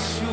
sua.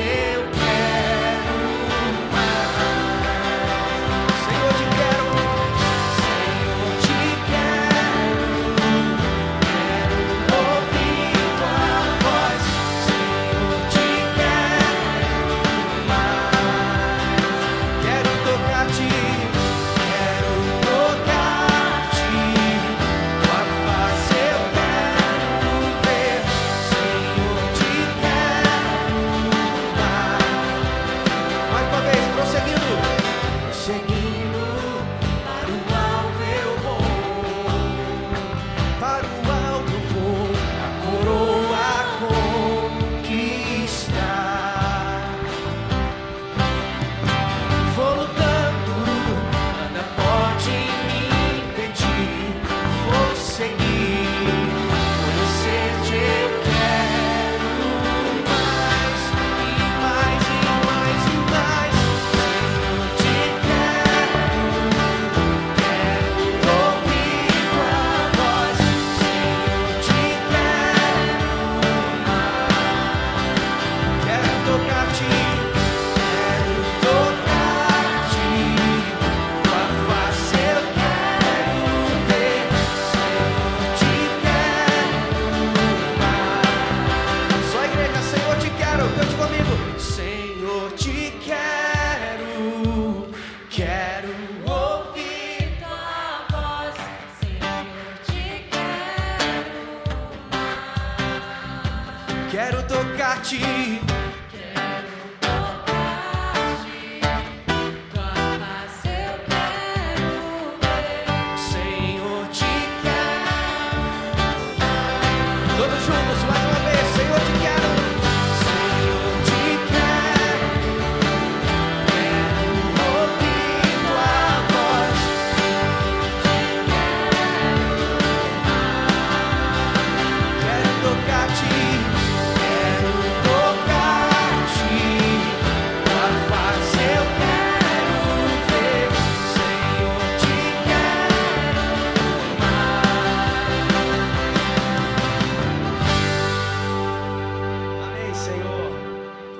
Yeah. Quero tocar-te.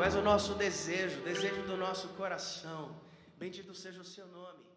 Tu és o nosso desejo, desejo do nosso coração. Bendito seja o seu nome.